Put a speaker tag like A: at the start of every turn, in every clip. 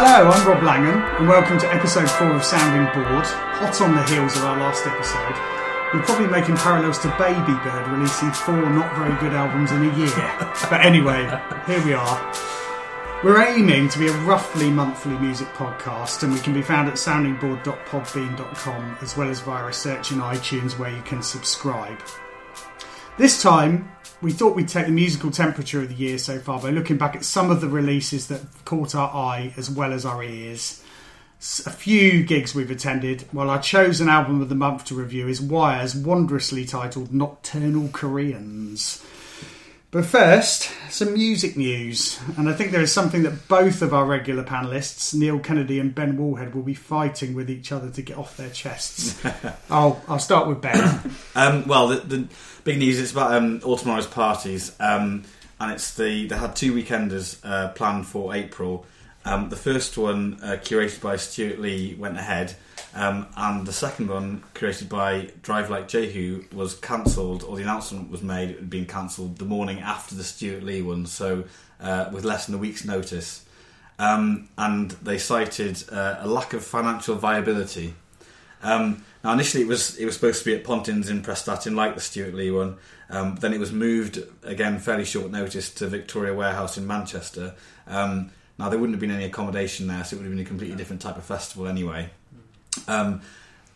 A: Hello, I'm Rob Langham, and welcome to episode four of Sounding Bored. Hot on the heels of our last episode, we're probably making parallels to Babybird releasing four not very good albums in a year. but anyway, here we are. We're aiming to be a roughly monthly music podcast, and we can be found at soundingbored.podbean.com as well as via a search in iTunes where you can subscribe. This time, we thought we'd take the musical temperature of the year so far by looking back at some of the releases that caught our eye as well as our ears. A few gigs we've attended, Well, our chosen album of the month to review is Wire's wondrously titled Nocturnal Koreans. But first, some music news, and I think there is something that both of our regular panelists, Neil Kennedy and Ben Woolhead, will be fighting with each other to get off their chests. I'll, I'll start with Ben.
B: Um, well, the, the big news is about um, All Tomorrow's parties, um, and it's the they had two weekenders uh, planned for April. Um, the first one, uh, curated by Stewart Lee, went ahead, um, and the second one, curated by Drive Like Jehu, was cancelled, or the announcement was made it had been cancelled the morning after the Stewart Lee one, so uh, with less than a week's notice. Um, and they cited uh, a lack of financial viability. Um, now, initially, it was it was supposed to be at Pontins in Prestatyn, like the Stewart Lee one. Um, then it was moved again, fairly short notice, to Victoria Warehouse in Manchester. Um, now, there wouldn't have been any accommodation there, so it would have been a completely different type of festival anyway. Um,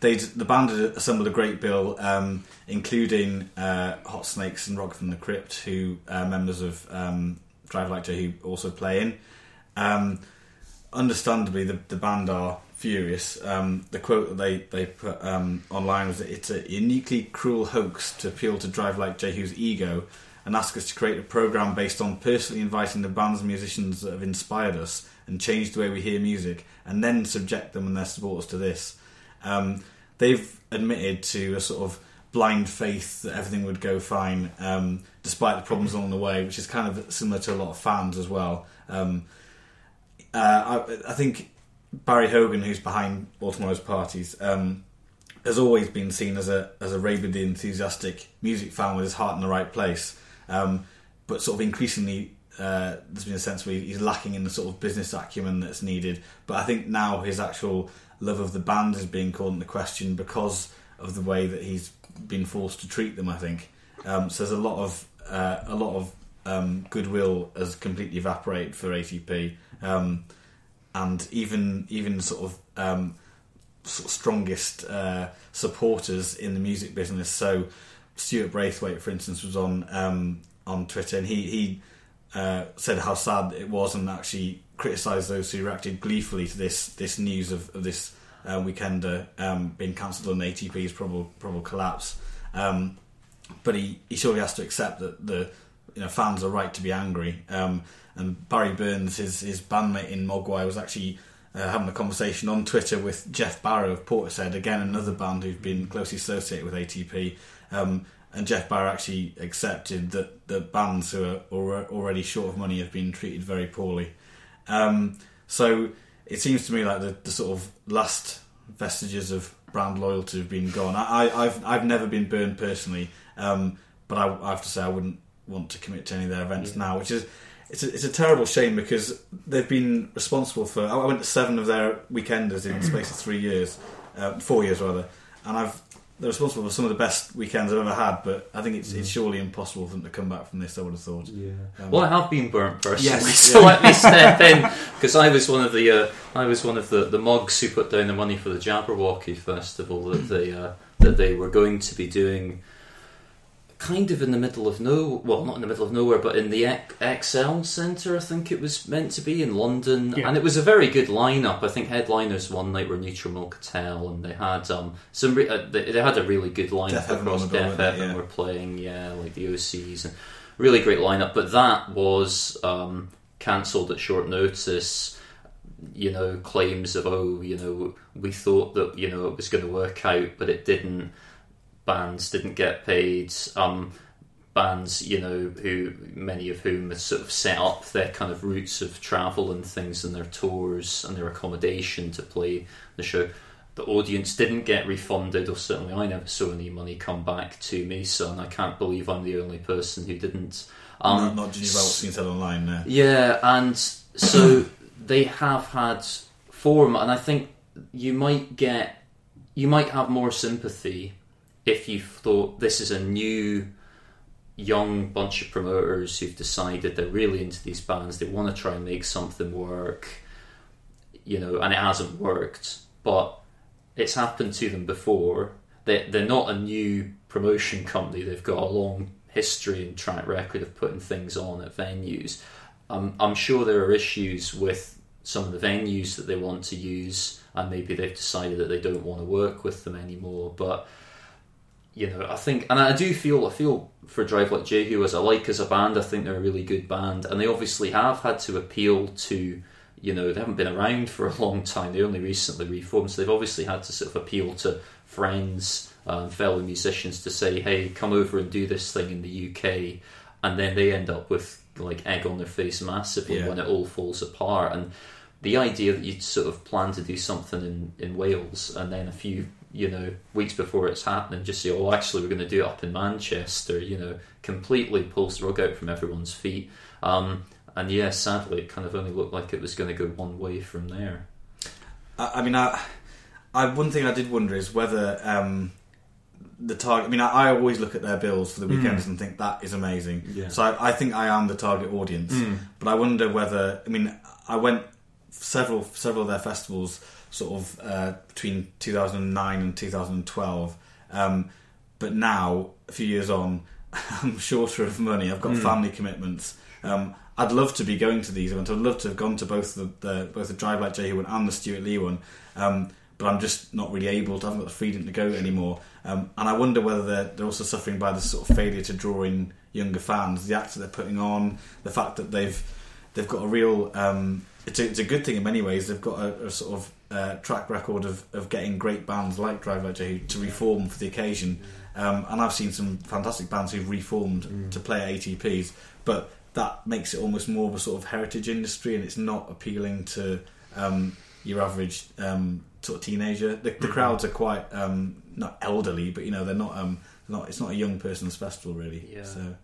B: they'd, the band had assembled a great bill, um, including uh, Hot Snakes and Rocket from the Crypt, who are members of um, Drive Like Jehu, who also play in. Um, understandably, the, the band are furious. Um, the quote that they, they put um, online was that it's a uniquely cruel hoax to appeal to Drive Like Jehu's ego and ask us to create a program based on personally inviting the bands and musicians that have inspired us and changed the way we hear music, and then subject them and their supporters to this. Um, they've admitted to a sort of blind faith that everything would go fine, um, despite the problems along the way, which is kind of similar to a lot of fans as well. Um, uh, I, I think Barry Hogan, who's behind All Tomorrow's parties, um, has always been seen as a as a rabidly enthusiastic music fan with his heart in the right place. Um, but sort of increasingly, uh, there's been a sense where he's lacking in the sort of business acumen that's needed. But I think now his actual love of the band is being called into question because of the way that he's been forced to treat them. I think um, so. There's a lot of uh, a lot of um, goodwill has completely evaporated for ATP, um, and even even sort of um, sort of strongest uh, supporters in the music business. So Stuart Braithwaite, for instance, was on um, on Twitter, and he he uh, said how sad it was, and actually criticised those who reacted gleefully to this this news of, of this uh, weekender um, being cancelled on ATP's probable probable collapse. Um, but he, he surely has to accept that the you know fans are right to be angry. Um, and Barry Burns, his his bandmate in Mogwai, was actually uh, having a conversation on Twitter with Geoff Barrow of Portishead, again another band who've been closely associated with ATP. Um, and Geoff Barrow actually accepted that the bands who are alre- already short of money have been treated very poorly. Um, so it seems to me like the, the sort of last vestiges of brand loyalty have been gone. I, I, I've I've never been burned personally, um, but I, I have to say I wouldn't want to commit to any of their events now, which is it's a, it's a terrible shame because they've been responsible for. I went to seven of their weekenders in the space of three years, uh, four years rather, and I've they're responsible for some of the best weekends I've ever had. But I think it's it's surely impossible for them to come back from this. I would have thought.
C: Yeah.
B: Um,
C: Well, I have been burnt personally,
B: Yes,
C: so
B: yeah.
C: let me step in because I was one of the uh, I was one of the, the mugs who put down the money for the Jabberwocky festival that they uh, that they were going to be doing, kind of in the middle of no well not in the middle of nowhere but in the X- ExCeL Centre I think it was meant to be in London
A: Yeah.
C: and it was a very good lineup. I think headliners one night were Neutral Milk Hotel and they had um some re- uh, they, they had a really good lineup
B: Deafheaven
C: across
B: on the
C: Def
B: weren't?
C: Heaven
B: Yeah.
C: were playing yeah like the OCs and really great lineup. But that was um, cancelled at short notice. You know, claims of oh, you know, we thought that you know it was going to work out, but it didn't. Bands didn't get paid. Um, bands, you know, who many of whom had sort of set up their kind of routes of travel and things and their tours and their accommodation to play the show. The audience didn't get refunded, or certainly I never saw any money come back to me. So, and I can't believe I'm the only person who didn't. Um,
B: not, not judging by what's being said online. No.
C: yeah, and so they have had form, and I think you might get you might have more sympathy if you thought this is a new young bunch of promoters who've decided they're really into these bands they want to try and make something work you know and it hasn't worked but it's happened to them before. They, they're not a new promotion company they've got a long history and track record of putting things on at venues. Um, i'm sure there are issues with some of the venues that they want to use and maybe they've decided that they don't want to work with them anymore but you know, I think, and I do feel, I feel for Drive Like Jehu as I like as a band. I think they're a really good band, and they obviously have had to appeal to, you know, they haven't been around for a long time. They only recently reformed, so they've obviously had to sort of appeal to friends, um, fellow musicians to say, "Hey, come over and do this thing in the UK," and then they end up with like egg on their face massively
B: Yeah.
C: when it all falls apart. And the idea that you sort of plan to do something in, in Wales and then a few you know weeks before it's happening just say oh actually we're going to do it up in Manchester you know completely pulls the rug out from everyone's feet um, and yeah sadly it kind of only looked like it was going to go one way from there
B: I, I mean, I, I one thing I did wonder is whether um, the target. I mean, I, I always look at their bills for the weekends and think that is amazing.
C: Yeah.
B: So I, I think I am the target audience. But I wonder whether. I mean, I went several several of their festivals sort of uh, between 2009 and 2012. Um, but now, a few years on, I'm shorter of money. I've got family commitments. Um, I'd love to be going to these events. I'd love to have gone to both the, the both the Drive Like Jehu one and the Stewart Lee one. Um, but I'm just not really able to. I haven't got the freedom to go anymore. Um, and I wonder whether they're, they're also suffering by the sort of failure to draw in younger fans. The acts that they're putting on, the fact that they've they've got a real. Um, it's a, it's a good thing in many ways. They've got a, a sort of uh, track record of, of getting great bands like Drive Like Jehu to reform for the occasion. Um, and I've seen some fantastic bands who've reformed to play at ATPs, but that makes it almost more of a sort of heritage industry, and it's not appealing to um, your average um, sort of teenager. The, the crowds are quite um, not elderly, but you know they're not. Um, not it's not a young person's festival really.
C: Yeah.
B: So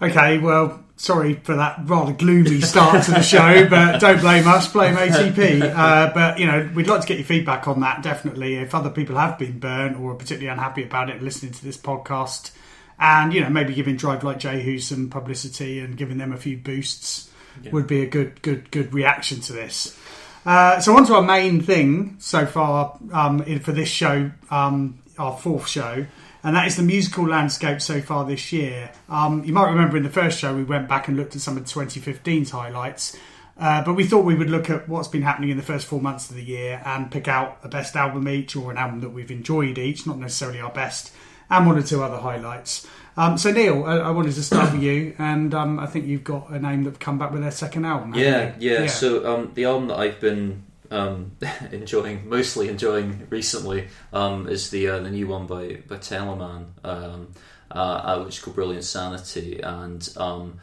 A: Okay, well, sorry for that rather gloomy start to the show, but don't blame us, blame ATP. Uh, but, you know, we'd like to get your feedback on that, definitely. If other people have been burnt or are particularly unhappy about it listening to this podcast, and, you know, maybe giving Drive Like Jehu some publicity and giving them a few boosts would be a good, good, good reaction to this. Uh, so, on to our main thing so far um, for this show, um, our fourth show, and that is the musical landscape so far this year. Um, you might remember in the first show we went back and looked at some of 2015's highlights, uh, but we thought we would look at what's been happening in the first four months of the year and pick out a best album each or an album that we've enjoyed each, not necessarily our best, and one or two other highlights. Um, so Neil, I, I wanted to start with you, and um, I think you've got a name that come back with their second album. haven't
C: Yeah, yeah. So um, the album that I've been um, enjoying, mostly enjoying recently, um, is the uh, the new one by by Teleman, um, uh, uh, which is called Brilliant Sanity, and um,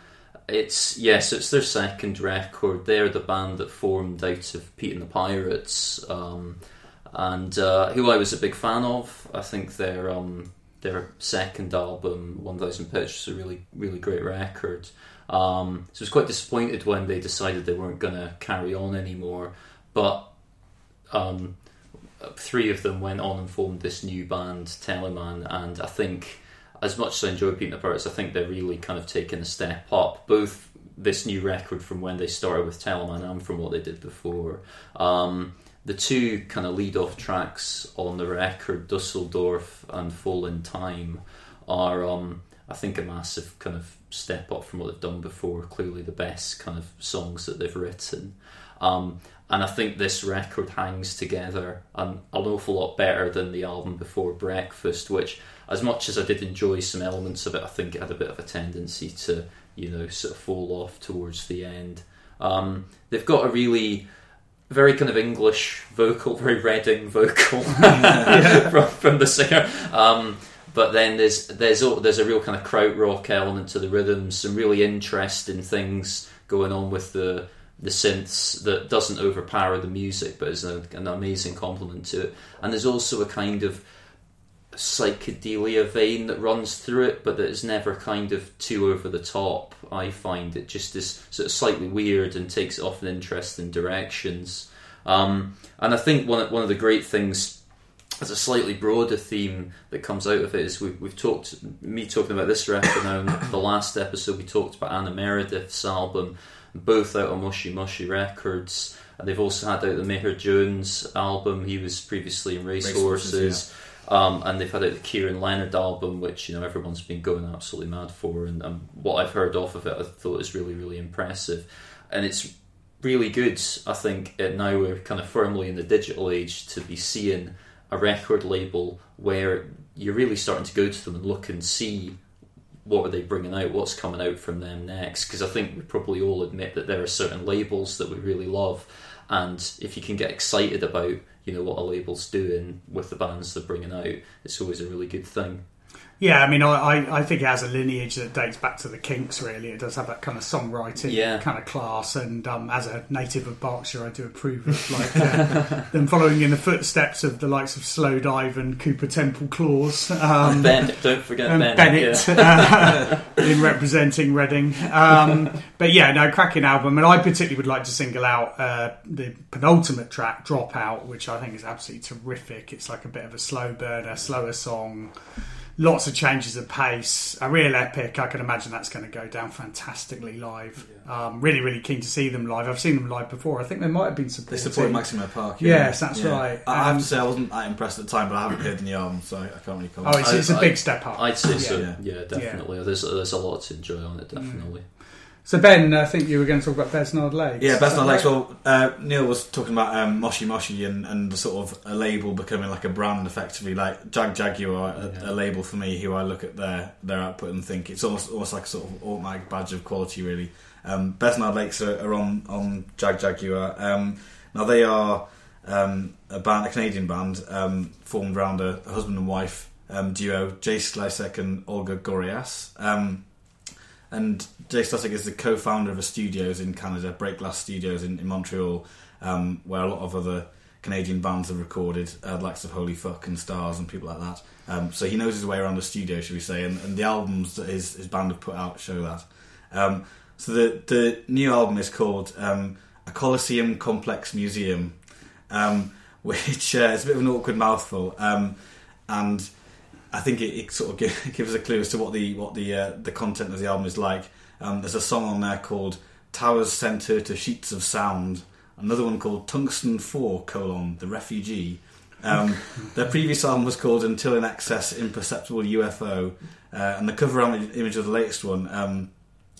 C: it's yes, it's their second record. They're the band that formed out of Pete and the Pirates, um, and uh, who I was a big fan of. I think their um, their second album, One Thousand Pictures, is a really really great record. So I was quite disappointed when they decided they weren't going to carry on anymore. But um, three of them went on and formed this new band, Teleman, and I think as much as I enjoy Pete and Pirates, I think they're really kind of taking a step up. Both this new record from when they started with Teleman and from what they did before. Um, the two kind of lead off tracks on the record, Dusseldorf and Fall in Time, are um, I think a massive kind of step up from what they've done before. Clearly, the best kind of songs that they've written. Um, and I think this record hangs together an, an awful lot better than the album before Breakfast, which, as much as I did enjoy some elements of it, I think it had a bit of a tendency to, you know, sort of fall off towards the end. Um, they've got a really very kind of English vocal, very Reading vocal from, from the singer. Um, but then there's there's a- there's a real kind of krautrock element to the rhythms, some really interesting things going on with the the synths that doesn't overpower the music, but is a, an amazing complement to it. And there's also a kind of psychedelia vein that runs through it, but that is never kind of too over the top. I find it just is sort of slightly weird and takes off in interesting directions. Um, and I think one one of the great things as a slightly broader theme that comes out of it is we've, we've talked me talking about this record now the last episode we talked about Anna Meredith's album both out on Moshi Moshi Records and they've also had out the Meilyr Jones album. He was previously in Racehorses
B: Racehorses,
C: um, and they've had out the Kiran Leonard album which you know everyone's been going absolutely mad for and, and what I've heard off of it I thought is really really impressive. And it's really good I think uh, now we're kind of firmly in the digital age to be seeing a record label where you're really starting to go to them and look and see what are they bringing out, what's coming out from them next. Because I think we probably all admit that there are certain labels that we really love, and if you can get excited about you know what a label's doing with the bands they're bringing out, it's always a really good thing.
A: Yeah, I mean, I, I, think it has a lineage that dates back to the Kinks. Really, it does have that kind of songwriting
C: Yeah.
A: kind of class. And um, as a native of Berkshire, I do approve of like uh, them following in the footsteps of the likes of Slowdive and Cooper Temple Clause. Um,
C: Ben, don't forget Ben.
A: Bennett uh, in representing Reading. Um, but yeah, no, cracking album. And I particularly would like to single out uh, the penultimate track, Dropout, which I think is absolutely terrific. It's like a bit of a slow burner, slower song. Lots of changes of pace, a real epic. I can imagine that's going to go down fantastically live. Um, really, really keen to see them live. I've seen them live before. I think they might have been
B: They
A: supported.
B: supported Maximo Park.
A: Yes, that's right.
B: I, I have
A: Um,
B: to say I wasn't that impressed at the time, but I haven't heard the new album, so I can't really comment.
A: Oh, it's, it's a
C: I-
A: big step up.
C: I'd say so.
B: Yeah.
C: Yeah, definitely. There's there's a lot to enjoy on it.
A: Mm. So Ben, I think you were going to talk about Besnard Lakes.
B: Yeah,
A: that
B: Lakes. Well, uh, Neil was talking about um, Moshi Moshi and, and the sort of a label becoming like a brand, effectively. Like Jagjaguwar, a,
C: Yeah.
B: a label for me, who I look at their their output and think it's almost almost like a sort of automatic badge of quality, really. Um, Besnard Lakes are, are on on Jagjaguwar. Um, now they are um, a band, a Canadian band, um, formed around a, a husband and wife um, duo, Jace Lasek and Olga Goreas. And Jace Lasek is the co-founder of a studios in Canada, Breakglass Studios in, in Montreal, um, where a lot of other Canadian bands have recorded, uh, likes of Holy Fuck and Stars and people like that. Um, so he knows his way around the studio, should we say, and, and the albums that his, his band have put out show that. Um, so the the new album is called um, A Coliseum Complex Museum, um, which uh, is a bit of an awkward mouthful, um, and I think it, it sort of gi- gives a clue as to what the what the uh, the content of the album is like. Um, there's a song on there called "Towers Centre to Sheets of Sound." Another one called "Tungsten Four: colon, The Refugee." Um, their previous album was called "Until in Excess Imperceptible UFO," uh, and the cover image image of the latest one um,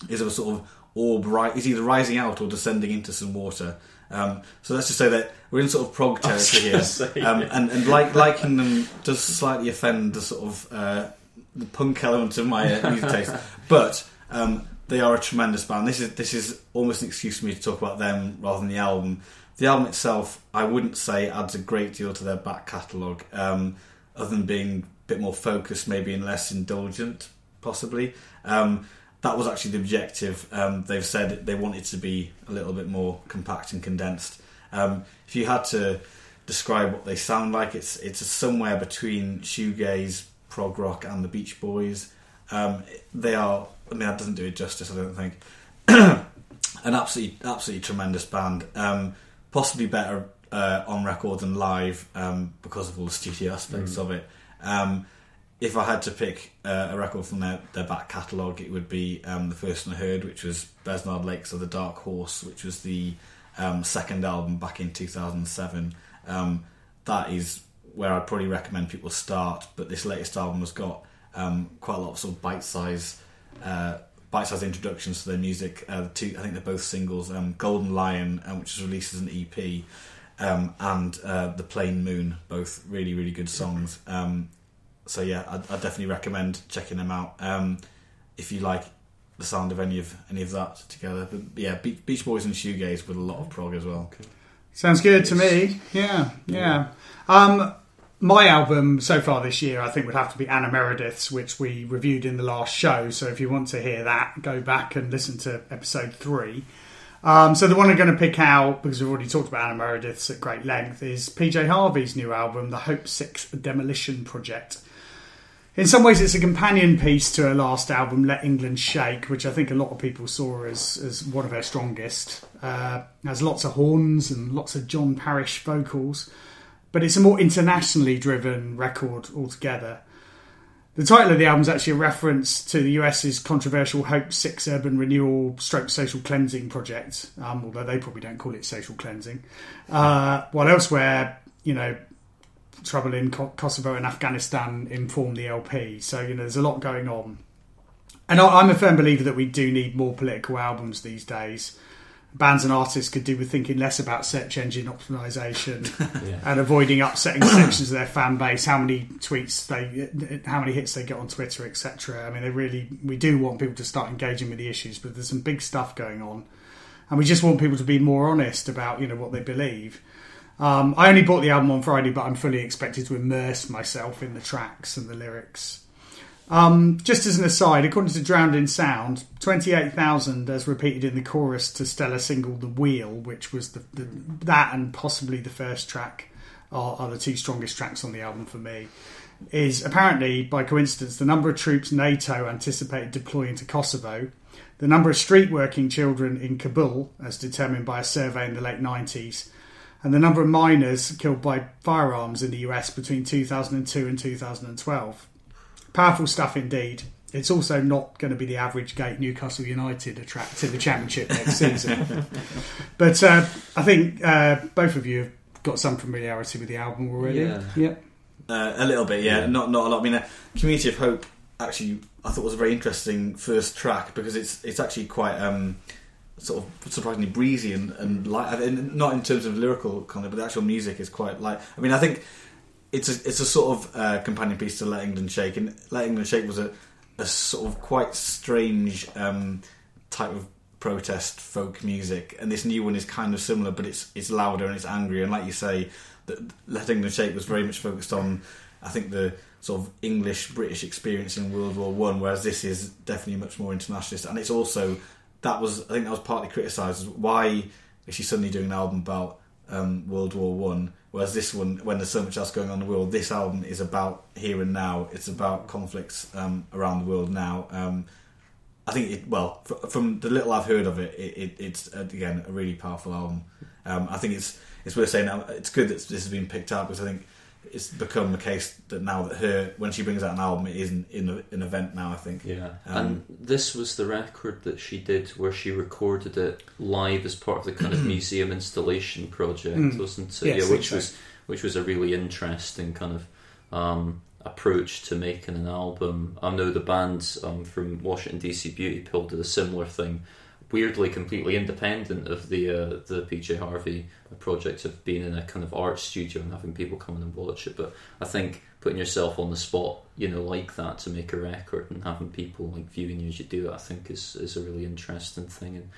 B: is of a sort of orb. Ri- is either rising out or descending into some water. Um, so let's just say that we're in sort of prog territory here,
C: say,
B: um, and, and like liking them does slightly offend the sort of uh, the punk element of my uh, music taste, but um, they are a tremendous band. This is this is almost an excuse for me to talk about them rather than the album. The album itself, I wouldn't say adds a great deal to their back catalogue, um, other than being a bit more focused, maybe and less indulgent, possibly. Um, that was actually the objective. Um, they've said they wanted to be a little bit more compact and condensed. Um, if you had to describe what they sound like, it's it's somewhere between shoegaze, prog rock, and the Beach Boys. Um, they are. I mean, that doesn't do it justice. I don't think. An absolutely, absolutely tremendous band. Um, possibly better uh, on record than live um, because of all the studio aspects of it. Um, if I had to pick uh, a record from their, their back catalogue, it would be um, the first one I heard, which was Besnard Lakes Are the Dark Horse, which was the um, second album back in 2007. Um, that is where I'd probably recommend people start, but this latest album has got um, quite a lot of sort of bite-sized uh, bite-sized introductions to their music. Uh, the two, I think they're both singles. Um, Golden Lion, um, which was released as an EP, um, and uh, The Plain Moon, both really really good songs. So yeah, I'd, I'd definitely recommend checking them out um, if you like the sound of any of any of that together. But yeah, Be- Beach Boys and shoegaze with a lot of prog as well.
A: Sounds good to me. Yeah, yeah. Um, my album so far this year, I think, would have to be Anna Meredith's, which we reviewed in the last show. So if you want to hear that, go back and listen to episode three. Um, so the one I'm going to pick out, because we've already talked about Anna Meredith's at great length, is PJ Harvey's new album, The Hope Six Demolition Project. In some ways, it's a companion piece to her last album, Let England Shake, which I think a lot of people saw as, as one of her strongest. Uh, has lots of horns and lots of John Parish vocals, but it's a more internationally driven record altogether. The title of the album is actually a reference to the US's controversial Hope 6 urban renewal stroke social cleansing project, um, although they probably don't call it social cleansing. Uh, while elsewhere, you know, trouble in Kosovo and Afghanistan inform the LP. So, you know, there's a lot going on. And I'm a firm believer that we do need more political albums these days bands and artists could do with thinking less about search engine optimization yeah. and avoiding upsetting sections of their fan base. How many tweets they, how many hits they get on Twitter, etc. I mean, they really, we do want people to start engaging with the issues, but there's some big stuff going on, and we just want people to be more honest about you know what they believe. Um, I only bought the album on Friday, but I'm fully expected to immerse myself in the tracks and the lyrics. Um, just as an aside, according to Drowned in Sound, 28,000 as repeated in the chorus to Stellar single The Wheel, which was the, the that and possibly the first track are, are, the two strongest tracks on the album for me, is apparently, by coincidence, the number of troops NATO anticipated deploying to Kosovo, the number of street working children in Kabul, as determined by a survey in the late 90s, and the number of minors killed by firearms in the US between 2002 and 2012 Powerful stuff indeed. It's also not going to be the average gate Newcastle United attract to the Championship next season. but uh, I think uh, both of you have got some familiarity with the album already.
C: Yeah.
A: yeah.
B: Uh, a little bit, yeah. yeah. Not not a lot. I mean, uh, Community of Hope actually I thought was a very interesting first track because it's it's actually quite um, sort of surprisingly breezy and, and light. Not in terms of lyrical content, but the actual music is quite light. I mean, I think it's a it's a sort of uh, companion piece to Let England Shake, and Let England Shake was a, a sort of quite strange um, type of protest folk music, and this new one is kind of similar, but it's it's louder and it's angrier, and like you say, that Let England Shake was very much focused on, I think the sort of English British experience in World War One, whereas this is definitely much more internationalist, and it's also that was I think that was partly criticised why is she suddenly doing an album about um, World War One Whereas this one, when there's so much else going on in the world, this album is about here and now. It's about conflicts um, around the world now. Um, I think it. Well, from the little I've heard of it, it, it it's again a really powerful album. Um, I think it's it's worth saying. It's good that this has been picked up because I think it's become a case that now that her when she brings out an album, it isn't in an event now. I think.
C: Yeah, um, and this was the record that she did where she recorded it live as part of the kind of museum installation project, mm. wasn't it?
A: Yes,
C: yeah, which was which was a really interesting kind of. Um, approach to making an album. I know the band um, from Washington DC Beauty Pill did a similar thing weirdly completely independent of the uh, the PJ Harvey project of being in a kind of art studio and having people come in and watch it. But I think putting yourself on the spot, you know, like that to make a record and having people like viewing you as you do it, I think is is a really interesting thing. And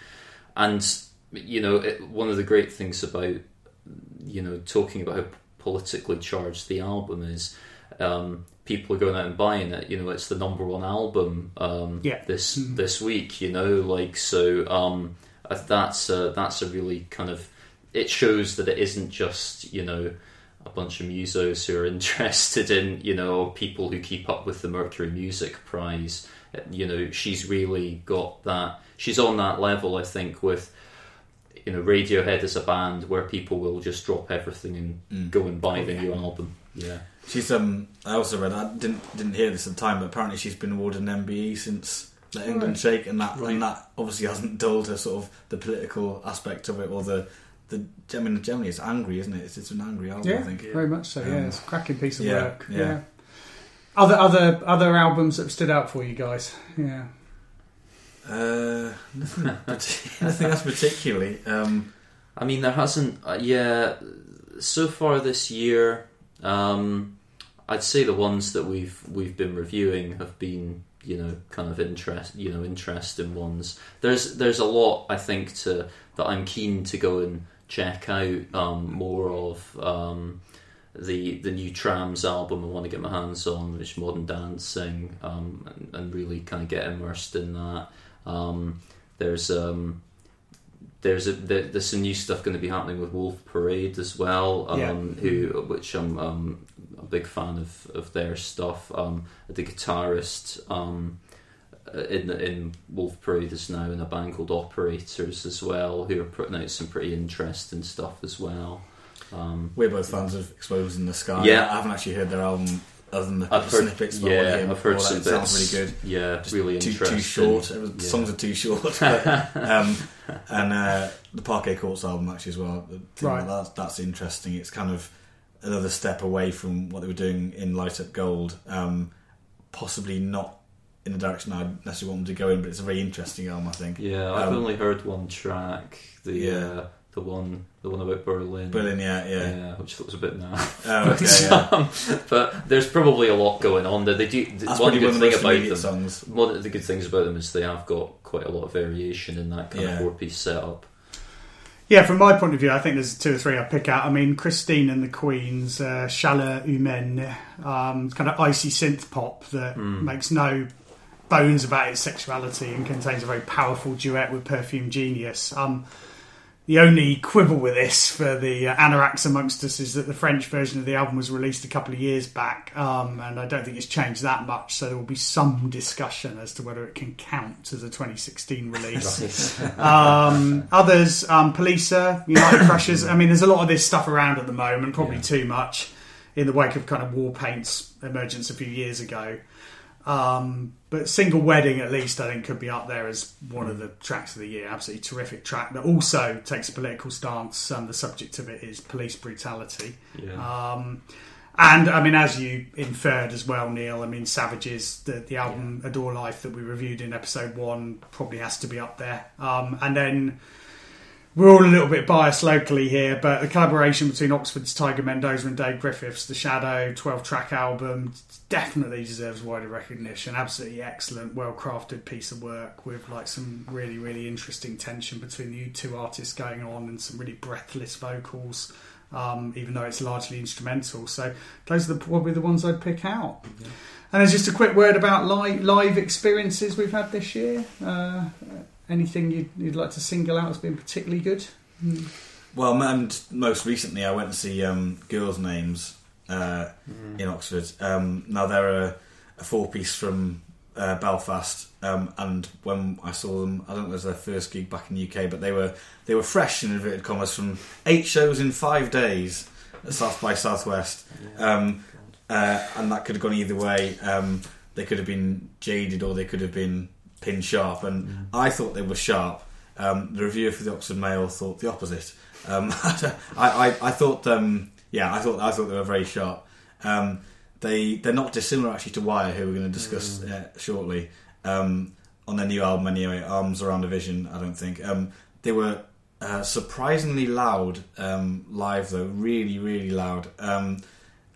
C: and you know, it, one of the great things about you know talking about how politically charged the album is. Um, people are going out and buying it. You know, it's the number one album um,
A: yeah.
C: this mm-hmm. this week. You know, like so. Um, that's a, that's a really kind of it shows that it isn't just you know a bunch of musos who are interested in you know people who keep up with the Mercury Music Prize. You know, she's really got that. She's on that level, I think, with you know Radiohead as a band where people will just drop everything and mm. go and buy oh, the yeah. new album. Yeah.
B: She's um. I also read. I didn't didn't hear this at the time, but apparently she's been awarded an MBE since the England right. shake, and that right. and that obviously hasn't dulled her sort of the political aspect of it or the the. I mean, generally it's angry, isn't it? It's, it's an angry album.
A: Yeah,
B: I think.
A: very much so. Um, yeah, it's a cracking piece of
B: yeah,
A: work.
B: Yeah. yeah.
A: Other other other albums that have stood out for you guys? Yeah.
B: Uh, nothing, nothing else particularly. Um,
C: I mean, there hasn't. Uh, yeah, so far this year, um, I'd say the ones that we've we've been reviewing have been you know kind of interest you know interesting ones. There's there's a lot I think to that I'm keen to go and check out um, more of. Um, the the new Trams album I want to get my hands on, which modern dancing, um, and, and, really kind of get immersed in that. Um, there's um, there's a there, there's some new stuff going to be happening with Wolf Parade as well, um,
A: Yeah.
C: who which I'm um, a big fan of of their stuff. Um, the guitarist um, in in Wolf Parade is now in a band called Operators as well, who are putting out some pretty interesting stuff as well. Um,
B: We're both fans of Explosions in the Sky.
C: Yeah.
B: I haven't actually heard their album other than the
C: I've heard,
B: snippets. but I wanna
C: yeah,
B: hear
C: I've heard some
B: That
C: bits.
B: sounds really good.
C: Yeah,
B: Just
C: really
B: too,
C: interesting.
B: too short. Was-
C: Yeah.
B: Songs are too short. but, um, and uh, the Parquet Courts album actually as well.
A: Right.
B: like That's, that's interesting. It's kind of another step away from what they were doing in Light Up Gold. Um, possibly not in the direction I necessarily want them to go in, but it's a very interesting album. I think.
C: Yeah, I've
B: Um,
C: only heard one track. The
B: Yeah.
C: uh, the one the one about Berlin.
B: Berlin, yeah, yeah.
C: which I thought was a bit naff.
B: Oh, okay, yeah.
C: um, but there's probably a lot going on there. They do.
B: That's
C: one good
B: one of the
C: thing
B: most
C: about them.
B: songs.
C: One of the good things about them is they have got quite a lot of variation in that kind
B: Yeah.
C: of four piece setup.
A: Yeah, from my point of view, I think there's two or three I pick out. I mean, Christine and the Queens, uh, Chaleur Humaine, um, kind of icy synth pop that makes no bones about its sexuality and contains a very powerful duet with Perfume Genius. Um, the only quibble with this for the uh, anoraks amongst us is that the French version of the album was released a couple of years back, um, and I don't think it's changed that much. So there will be some discussion as to whether it can count as a 2016 release. Um, others, um, Poliça, United Crushers. I mean, there's a lot of this stuff around at the moment, probably
C: Yeah.
A: too much in the wake of kind of Warpaint's emergence a few years ago. Um, but Single Wedding, at least, I think could be up there as one of the tracks of the year. Absolutely terrific track that also takes a political stance. And the subject of it is police brutality.
C: Yeah.
A: Um, and I mean, as you inferred as well, Neil. I mean, Savages, the the album "Adore Life" that we reviewed in episode one, probably has to be up there. Um, and then we're all a little bit biased locally here, but the collaboration between Oxford's Tiger Mendoza and Dave Griffiths, the Shadow 12 track album, definitely deserves wider recognition. Absolutely excellent, well crafted piece of work with like some really, really interesting tension between the two artists going on and some really breathless vocals. Um, even though it's largely instrumental, so those are the, probably the ones I'd pick out. And there's just a quick word about live, live experiences we've had this year. Uh, anything you'd, you'd like to single out as being particularly good?
B: Well, and most recently, I went to see um, Girls' Names uh, in Oxford. Um, now they're a, a four-piece from uh, Belfast, um, and when I saw them, I don't know if it was their first gig back in the UK, but they were they were fresh in inverted commas from eight shows in five days at South by Southwest, um, uh, and that could have gone either way. Um, they could have been jaded, or they could have been pin sharp, and I thought they were sharp. Um, the reviewer for the Oxford Mail thought the opposite. Um, I, I, I thought, um, yeah, I thought I thought they were very sharp. Um, they they're not dissimilar actually to Wire, who we're going to discuss uh, shortly um, on their new album. Anyway, Arms Around a Vision. I don't think um, they were uh, surprisingly loud um, live though, really really loud, um,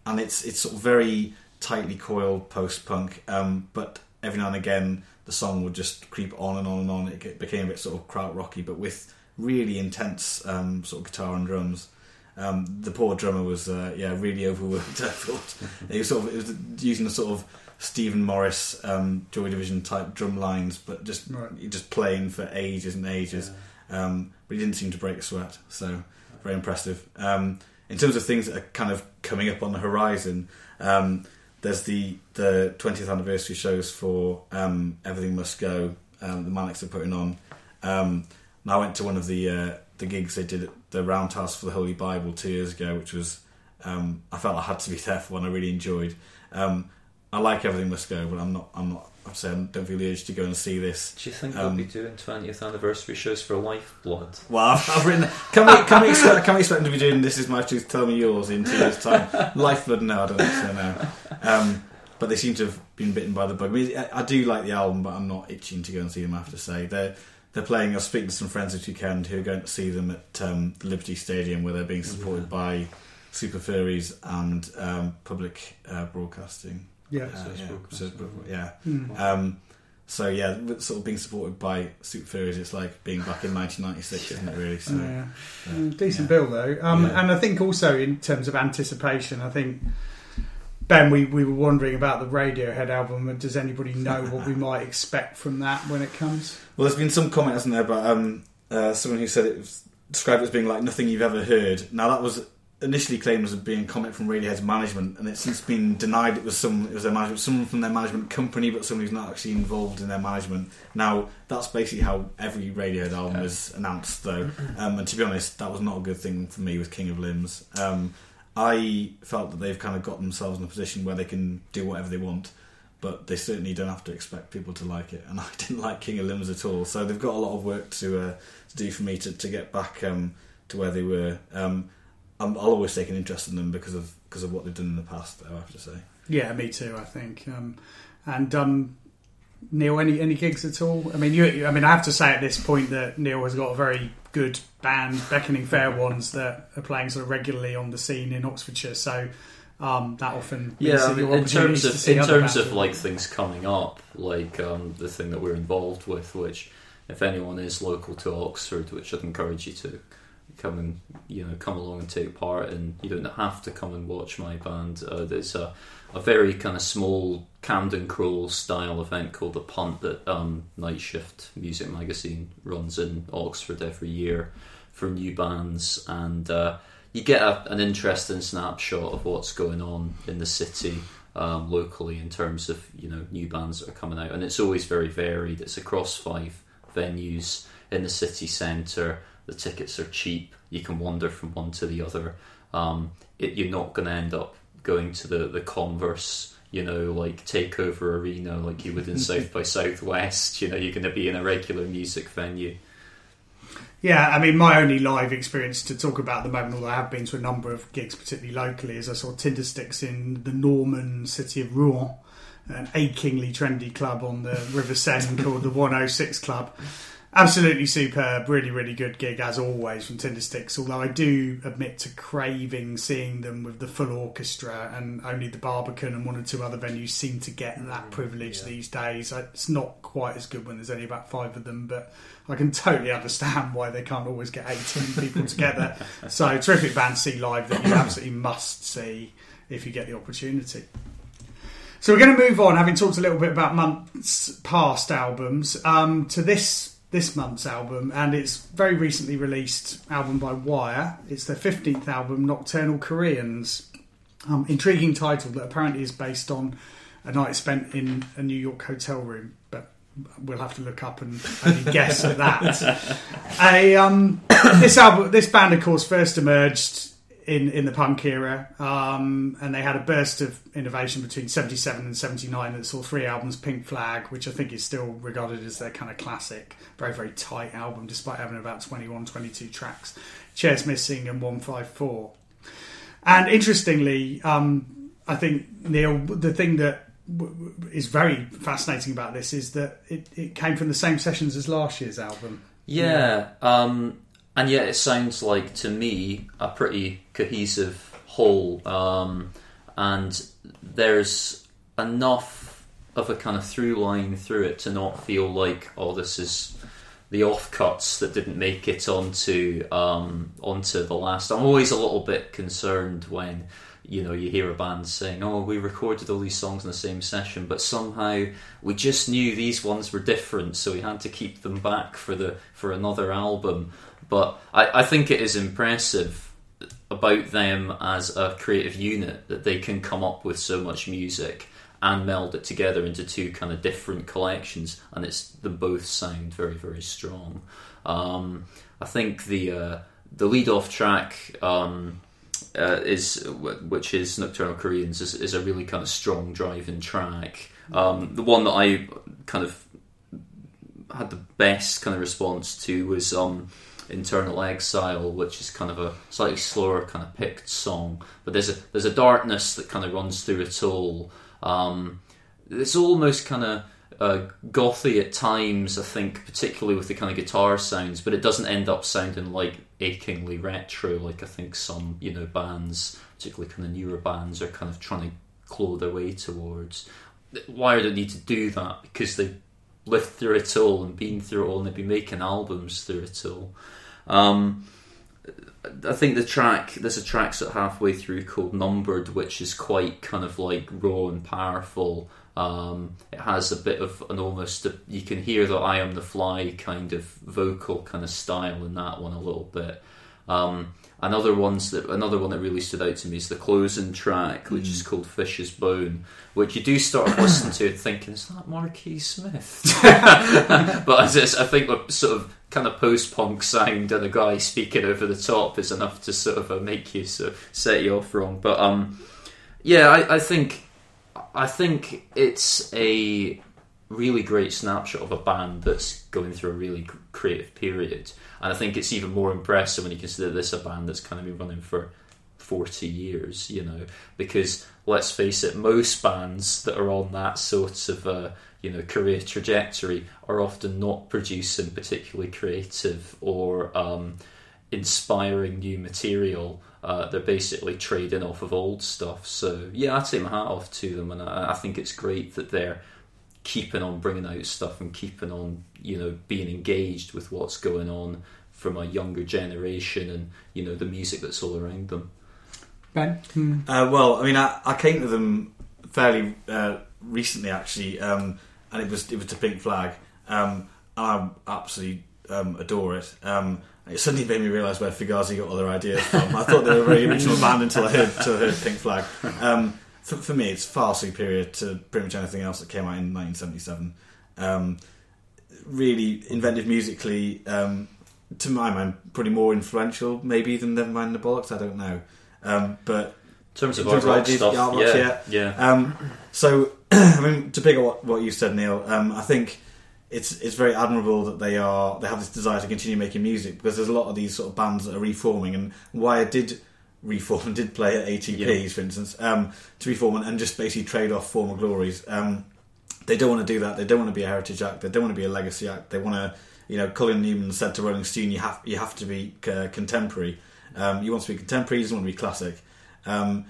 B: and it's it's sort of very tightly coiled post punk, um, but every now and again the song would just creep on and on and on. It became a bit sort of kraut rocky, but with really intense um, sort of guitar and drums. Um, the poor drummer was, uh, yeah, really overworked. I thought he was sort of it was using the sort of Stephen Morris um, Joy Division type drum lines, but just
A: Right.
B: just playing for ages and ages. Um, but he didn't seem to break a sweat, so very impressive. Um, in terms of things that are kind of coming up on the horizon, um, there's the the 20th anniversary shows for um, Everything Must Go. Um, the Manics are putting on. Um, and I went to one of the uh, the gigs they did at the Roundhouse for the Holy Bible two years ago, which was um, I felt I had to be there for one I really enjoyed. Um, I like Everything Must Go, but I'm not I'm not I'm saying don't feel the urge to go and see this.
C: Do you think
B: Um,
C: they'll be doing 20th anniversary shows for Lifeblood?
B: Well, I've, I've written. Can we can we expect, can we expect them to be doing this is my truth? Tell me yours in two years' time. Lifeblood, no, I don't think so. No, um, but they seem to have been bitten by the bug. I, mean, I, I do like the album, but I'm not itching to go and see them. I have to say they're they're playing. I was speaking to some friends this weekend who are going to see them at um, Liberty Stadium, where they're being supported by Super Furries and um, Public uh, Broadcasting.
A: Yeah.
B: Uh, yeah,
C: Broadcasting.
B: so, yeah.
A: Mm.
B: Um, so yeah, sort of being supported by Super Furries, it's like being back in 1996, isn't it? Really. So
A: yeah.
B: uh,
A: decent bill though, um, and I think also in terms of anticipation, I think Ben, we, we were wondering about the Radiohead album. and Does anybody know what we might expect from that when it comes?
B: Well, there's been some comment, hasn't there, about um, uh, someone who said it was described it as being like nothing you've ever heard. Now that was initially claimed as being comment from Radiohead's management, and it's since been denied it was some it was their management, someone from their management company, but someone who's not actually involved in their management. Now that's basically how every Radiohead album is announced, though. Um, and to be honest, that was not a good thing for me with King of Limbs. Um, I felt that they've kind of got themselves in a position where they can do whatever they want. But they certainly don't have to expect people to like it, and I didn't like King of Limbs at all. So they've got a lot of work to uh, to do for me to, to get back um, to where they were. Um, I'm, I'll always take an interest in them because of because of what they've done in the past. I have to say.
A: Yeah, me too. I think. Um, and um, Neil, any any gigs at all? I mean, you. I mean, I have to say at this point that Neil has got a very good band, Beckoning Fair ones, that are playing sort of regularly on the scene in Oxfordshire. So um, that often means
C: Yeah,
A: that
C: I mean, in terms
A: to
C: of
A: see
C: in
A: other
C: terms of like things coming up, like um, the thing that we're involved with, which if anyone is local to Oxford, which I'd encourage you to come and you know come along and take part and You don't have to come and watch my band. Uh, there's a a very kind of small Camden Crawl style event called the Punt that um, Nightshift Music Magazine runs in Oxford every year for new bands, and uh, you get a, an interesting snapshot of what's going on in the city um, locally in terms of you know new bands that are coming out, and it's always very varied. It's across five venues in the city centre. The tickets are cheap. You can wander from one to the other. Um, it, you're not going to end up going to the the Converse. You know, like takeover arena, like you would in South by Southwest. You know, you're going to be in a regular music venue.
A: Yeah, I mean, my only live experience to talk about at the moment, although I have been to a number of gigs, particularly locally, is I saw Tindersticks in the Norman city of Rouen, an achingly trendy club on the River Seine called the 106 Club. Absolutely superb, really, really good gig as always from Tindersticks. Although I do admit to craving seeing them with the full orchestra, and only the Barbican and one or two other venues seem to get that privilege these days. It's not quite as good when there's only about five of them, but I can totally understand why they can't always get 18 people together. So, terrific band to see live that you absolutely must see if you get the opportunity. So, we're going to move on, having talked a little bit about months past albums, um, to this this month's album, and it's very recently released album by Wire. It's their 15th album, Nocturnal Koreans. Um, intriguing title that apparently is based on a night spent in a New York hotel room, but we'll have to look up and only guess at that. A, um, this album, this band, of course, first emerged in in the punk era, um, and they had a burst of innovation between '77 and '79 that saw three albums: Pink Flag, which I think is still regarded as their kind of classic, very very tight album, despite having about 21, 22 tracks. Chairs Missing and 154. And interestingly, um, I think Neil, the thing that w- w- is very fascinating about this is that it, it came from the same sessions as last year's album.
C: Yeah, um, and yet it sounds like to me a pretty cohesive whole, um, and there's enough of a kind of through line through it to not feel like oh this is the offcuts that didn't make it onto um, onto the last. I'm always a little bit concerned when you know you hear a band saying, "Oh, we recorded all these songs in the same session, but somehow we just knew these ones were different, so we had to keep them back for the for another album." But I, I think it is impressive about them as a creative unit that they can come up with so much music and meld it together into two kind of different collections, and it's them both sound very very strong. Um, I think the uh, the lead off track. Um, uh, is which is Nocturnal Koreans is, is a really kind of strong driving track. Um, the one that I kind of had the best kind of response to was um, Internal Exile, which is kind of a slightly slower kind of picked song, but there's a there's a darkness that kind of runs through it all. Um, it's almost kind of uh, gothy at times, I think, particularly with the kind of guitar sounds, but it doesn't end up sounding like achingly retro, like I think some you know bands, particularly kind of newer bands, are kind of trying to claw their way towards. Wire don't need to do that because they lived through it all and been through it all, and they've been making albums through it all. Um, I think the track there's a track sort of halfway through called Numbered, which is quite kind of like raw and powerful, Um, it has a bit of an almost a, you can hear the I am the fly kind of vocal kind of style in that one a little bit. Um, another ones that another one that really stood out to me is the closing track, which is called Fishes Bone, which you do start listening to thinking, is that Marquis Smith? but as it's, I think the sort of kind of post punk sound and a guy speaking over the top is enough to sort of uh, make you sort of set you off wrong. But um, yeah, I, I think I think it's a really great snapshot of a band that's going through a really creative period, and I think it's even more impressive when you consider this a band that's kind of been running for. 40 years, you know, because let's face it, most bands that are on that sort of uh, you know career trajectory are often not producing particularly creative or um, inspiring new material. Uh, they're basically trading off of old stuff. So yeah, I take my hat off to them, and I, I think it's great that they're keeping on bringing out stuff and keeping on you know being engaged with what's going on from a younger generation and you know the music that's all around them.
A: Ben? Hmm.
B: Uh, well, I mean, I, I came to them fairly uh, recently, actually, um, and it was it was to Pink Flag, um, and I absolutely um, adore it. Um, it suddenly made me realise where Fugazi got all their ideas from. I thought they were a very original band until I heard until I heard Pink Flag. For, for me, it's far superior to pretty much anything else that came out in 1977. Um, really inventive musically. Um, to my mind, probably more influential maybe than Nevermind the Bollocks. I don't know, um, but
C: In terms of
B: In terms
C: rock
B: ideas,
C: stuff,
B: the art rock,
C: yeah,
B: yeah.
C: yeah.
B: Um, so, I mean, to pick up what, what you said, Neil, um, I think it's it's very admirable that they are they have this desire to continue making music because there's a lot of these sort of bands that are reforming, and why I did reform and did play at ATPs,
C: Yeah.
B: for instance, um, to reform and, and just basically trade off former glories. Um, they don't want to do that. They don't want to be a heritage act. They don't want to be a legacy act. They want to, you know, Colin Newman said to Rolling Stone, "You have you have to be uh, contemporary. Um, you want to be contemporary. You don't want to be classic." Um,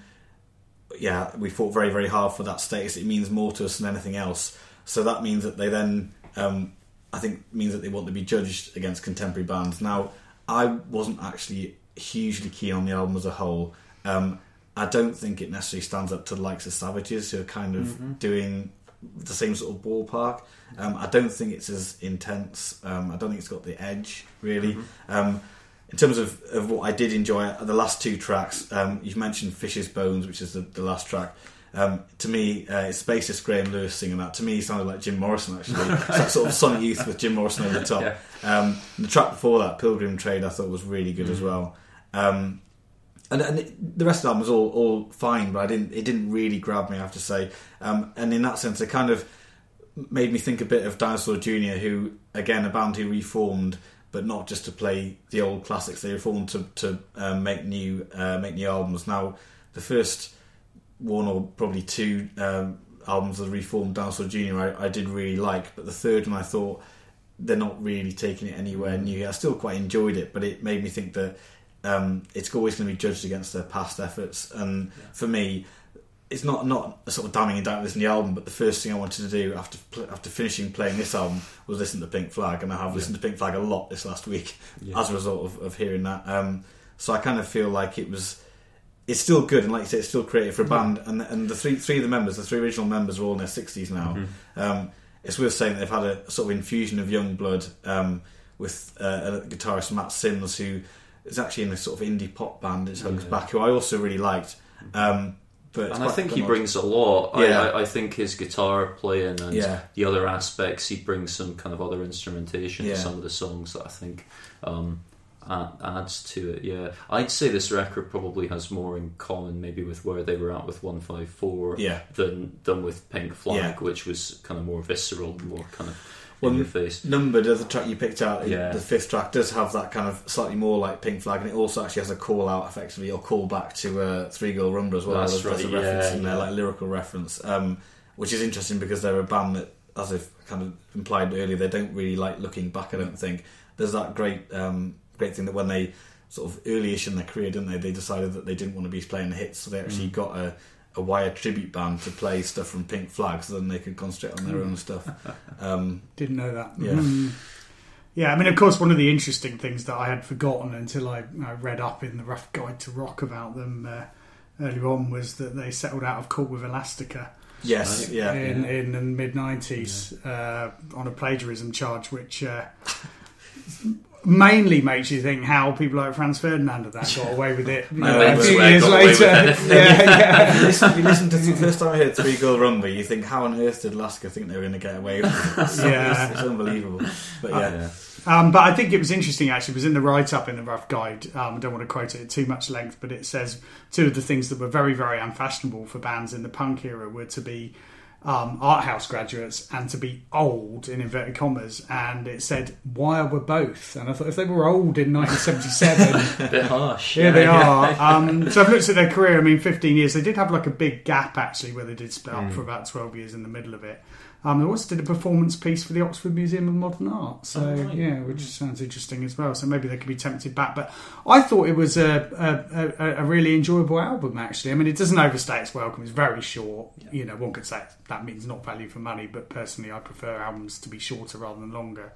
B: yeah, we fought very, very hard for that status. It means more to us than anything else. So that means that they then, um, I think, means that they want to be judged against contemporary bands. Now, I wasn't actually hugely key on the album as a whole. Um, I don't think it necessarily stands up to the likes of Savages, who are kind of doing the same sort of ballpark. Um, I don't think it's as intense. Um, I don't think it's got the edge, really. Um, in terms of, of what I did enjoy, the last two tracks, um, you've mentioned Fishes Bones, which is the, the last track. Um, to me, uh, it's bassist Graham Lewis singing that. To me, he sounded like Jim Morrison, actually. it's that sort of Sonic Youth with Jim Morrison over the top.
C: Yeah.
B: Um, the track before that, Pilgrim Trade, I thought was really good as well. Um, and, and it- the rest of the album was all, all fine, but I didn't. It didn't really grab me, I have to say. Um, and in that sense, it kind of made me think a bit of Dinosaur Jr., who again a band who reformed, but not just to play the old classics. They reformed to to um, make new uh, make new albums. Now, the first one or probably two um, albums of the reformed Dinosaur Jr. I, I did really like, but the third one I thought they're not really taking it anywhere new. I still quite enjoyed it, but it made me think that um, it's always going to be judged against their past efforts. And for me, it's not not a sort of damning indictment in the album, but the first thing I wanted to do after after finishing playing this album was listen to Pink Flag, and I have listened to Pink Flag a lot this last week
C: Yeah.
B: as a result of, of hearing that. Um, so I kind of feel like it was. It's still good, and like you say, it's still creative for a band. And and the three three of the members, the three original members, are all in their sixties now. Um, it's worth saying that they've had a sort of infusion of young blood um, with uh, a guitarist Matt Simms, who is actually in a sort of indie pop band. It's Hugs
C: Yeah.
B: Back, who I also really liked. Um, but
C: and I think he brings a lot. I,
B: Yeah.
C: I, I think his guitar playing and
B: Yeah.
C: the other aspects, he brings some kind of other instrumentation
B: Yeah.
C: to some of the songs that I think um, add, adds to it. Yeah, I'd say this record probably has more in common, maybe with where they were at with One Five Four,
B: Yeah.
C: than than with Pink Flag,
B: Yeah.
C: which was kind of more visceral, more kind of
B: Well,
C: in your face.
B: Numbered, the track you picked out,
C: Yeah.
B: the fifth track does have that kind of slightly more like Pink Flag, and it also actually has a call out, effectively, or call back to uh, Three Girl Rumba as well.
C: That's
B: There's, there's a
C: right,
B: reference
C: yeah,
B: in there,
C: yeah.
B: like lyrical reference, um, which is interesting because they're a band that, as I've kind of implied earlier, they don't really like looking back. I don't think there's that great, um, great thing that when they sort of early-ish in their career, didn't they? They decided that they didn't want to be playing the hits, so they actually
C: Mm.
B: got a. A Wire tribute band to play stuff from Pink Flag, so then they could concentrate on their
C: Mm.
B: own stuff. Um,
A: Didn't know that.
B: Yeah.
A: Mm. Yeah, I mean, of course, one of the interesting things that I had forgotten until I, I read up in the Rough Guide to Rock about them uh, earlier on was that they settled out of court with Elastica.
B: Yes,
C: right?
B: yeah.
A: in, in the mid 90s uh, on a plagiarism charge, which uh, mainly makes you think how people like Franz Ferdinand and that got away with it you know, a few years
C: got away with
A: later. Yeah, yeah.
B: If you listen- if you listen to the first time I heard Three Girl Rumba, you think, how on earth did Elastica think they were going to get away with it? It's,
A: Yeah.
B: it's, it's unbelievable. But yeah,
C: Yeah.
A: Um, but I think it was interesting actually. It was in the write up in the rough guide. Um, I don't want to quote it at too much length, but it says two of the things that were very, very unfashionable for bands in the punk era were to be um, art house graduates and to be old in inverted commas. And it said, "Why were both?" And I thought if they were old in 1977,
C: A bit harsh.
A: yeah, they are. Um, so I've looked at their career. I mean, 15 years. They did have like a big gap actually, where they did split up for about 12 years in the middle of it. Um, they also did a performance piece for the Oxford Museum of Modern Art. So
C: Oh, right.
A: yeah, which sounds interesting as well. So maybe they could be tempted back. But I thought it was a, a, a, really enjoyable album. Actually, I mean, it doesn't overstay its welcome. It's very short. You know, one could say that means not value for money, but personally, I prefer albums to be shorter rather than longer.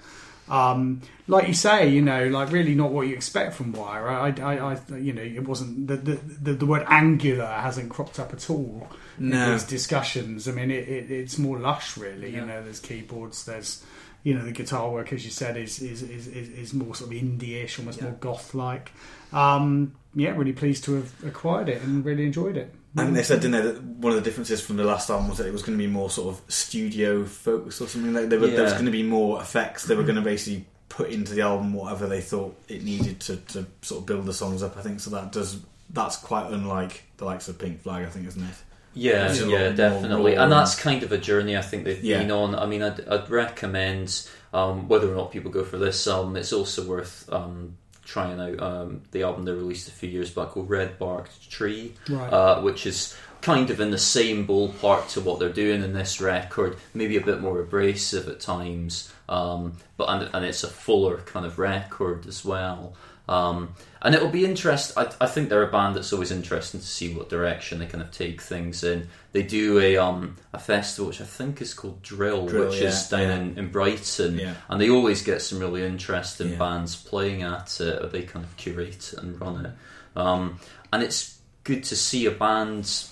A: Um, like you say, you know, like really not what you expect from Wire. I, I, I you know, it wasn't the, the the the word angular hasn't cropped up at all in
B: No.
A: these discussions. I mean, it, it, it's more lush, really. You know, there's keyboards, there's you know the guitar work, as you said, is is is, is, is more sort of indie-ish, almost
B: Yeah.
A: more goth-like. Um, yeah, really pleased to have acquired it and really enjoyed it.
B: And they said, didn't they, that one of the differences from the last album was that it was going to be more sort of studio focused or something like. There, were, there was going to be more effects. They were going to basically put into the album whatever they thought it needed to, to sort of build the songs up. I think so. That does that's quite unlike the likes of Pink Flag, I think, isn't it?
C: Yeah, yeah, definitely, and that's kind of a journey I think they've
B: Yeah.
C: been on. I mean, I'd, I'd recommend um, whether or not people go for this album. It's also worth um, trying out um, the album they released a few years back called Red Barked Tree,
A: Right.
C: uh, which is kind of in the same ballpark to what they're doing in this record. Maybe a bit more abrasive at times, um, but and, and it's a fuller kind of record as well. Um, and it'll be interesting. I, I think they're a band that's always interesting to see what direction they kind of take things in. They do a um, a festival which I think is called Drill,
B: Drill,
C: which
B: yeah,
C: is down
B: yeah.
C: in, in Brighton,
B: Yeah.
C: and they always get some really interesting bands playing at it. Or they kind of curate and run it, um, and it's good to see a band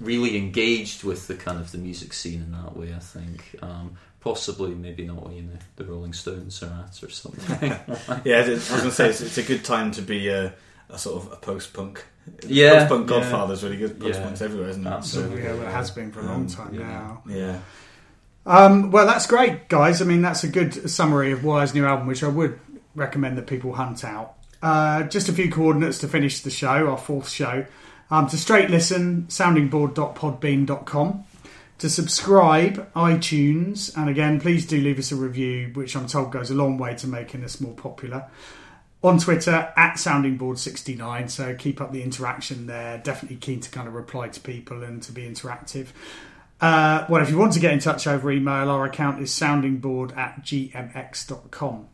C: really engaged with the kind of the music scene in that way. I think. Um, Possibly, maybe not you know the Rolling Stones are at or something.
B: Yeah, it is- I was going to say it's, it's a good time to be a, a sort of a post punk.
C: Yeah,
B: post punk
C: yeah.
B: Godfather's really good. Post
C: Yeah.
B: everywhere, isn't it?
C: Absolutely.
A: yeah, well, it has been for a long
B: Um,
A: time
C: yeah.
A: now.
B: Yeah.
A: Um, well, that's great, guys. I mean, that's a good summary of Wire's new album, which I would recommend that people hunt out. Uh, just a few coordinates to finish the show, our fourth show. Um, to straight listen, soundingbored.podbean.com. To subscribe, iTunes. And again, please do leave us a review, which I'm told goes a long way to making us more popular. On Twitter, at soundingbored69. So keep up the interaction there. Definitely keen to kind of reply to people and to be interactive. Uh, well, if you want to get in touch over email, our account is soundingbored at gmx.com.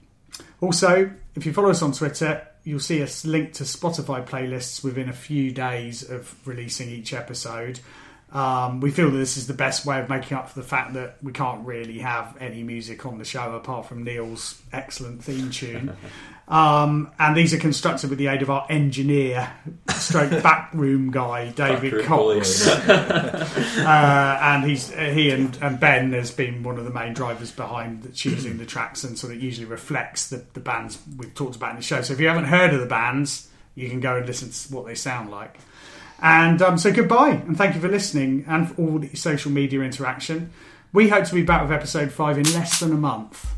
A: Also, if you follow us on Twitter, you'll see us linked to Spotify playlists within a few days of releasing each episode. Um, we feel that this is the best way of making up for the fact that we can't really have any music on the show apart from Neil's excellent theme tune. Um, and these are constructed with the aid of our engineer, stroke backroom guy, David Cox. uh, and he's he and, and Ben has been one of the main drivers behind the, choosing the tracks, and so that usually reflects the, the bands we've talked about in the show. So if you haven't heard of the bands, you can go and listen to what they sound like. And um, so goodbye, and thank you for listening and for all the social media interaction. We hope to be back with episode five in less than a month.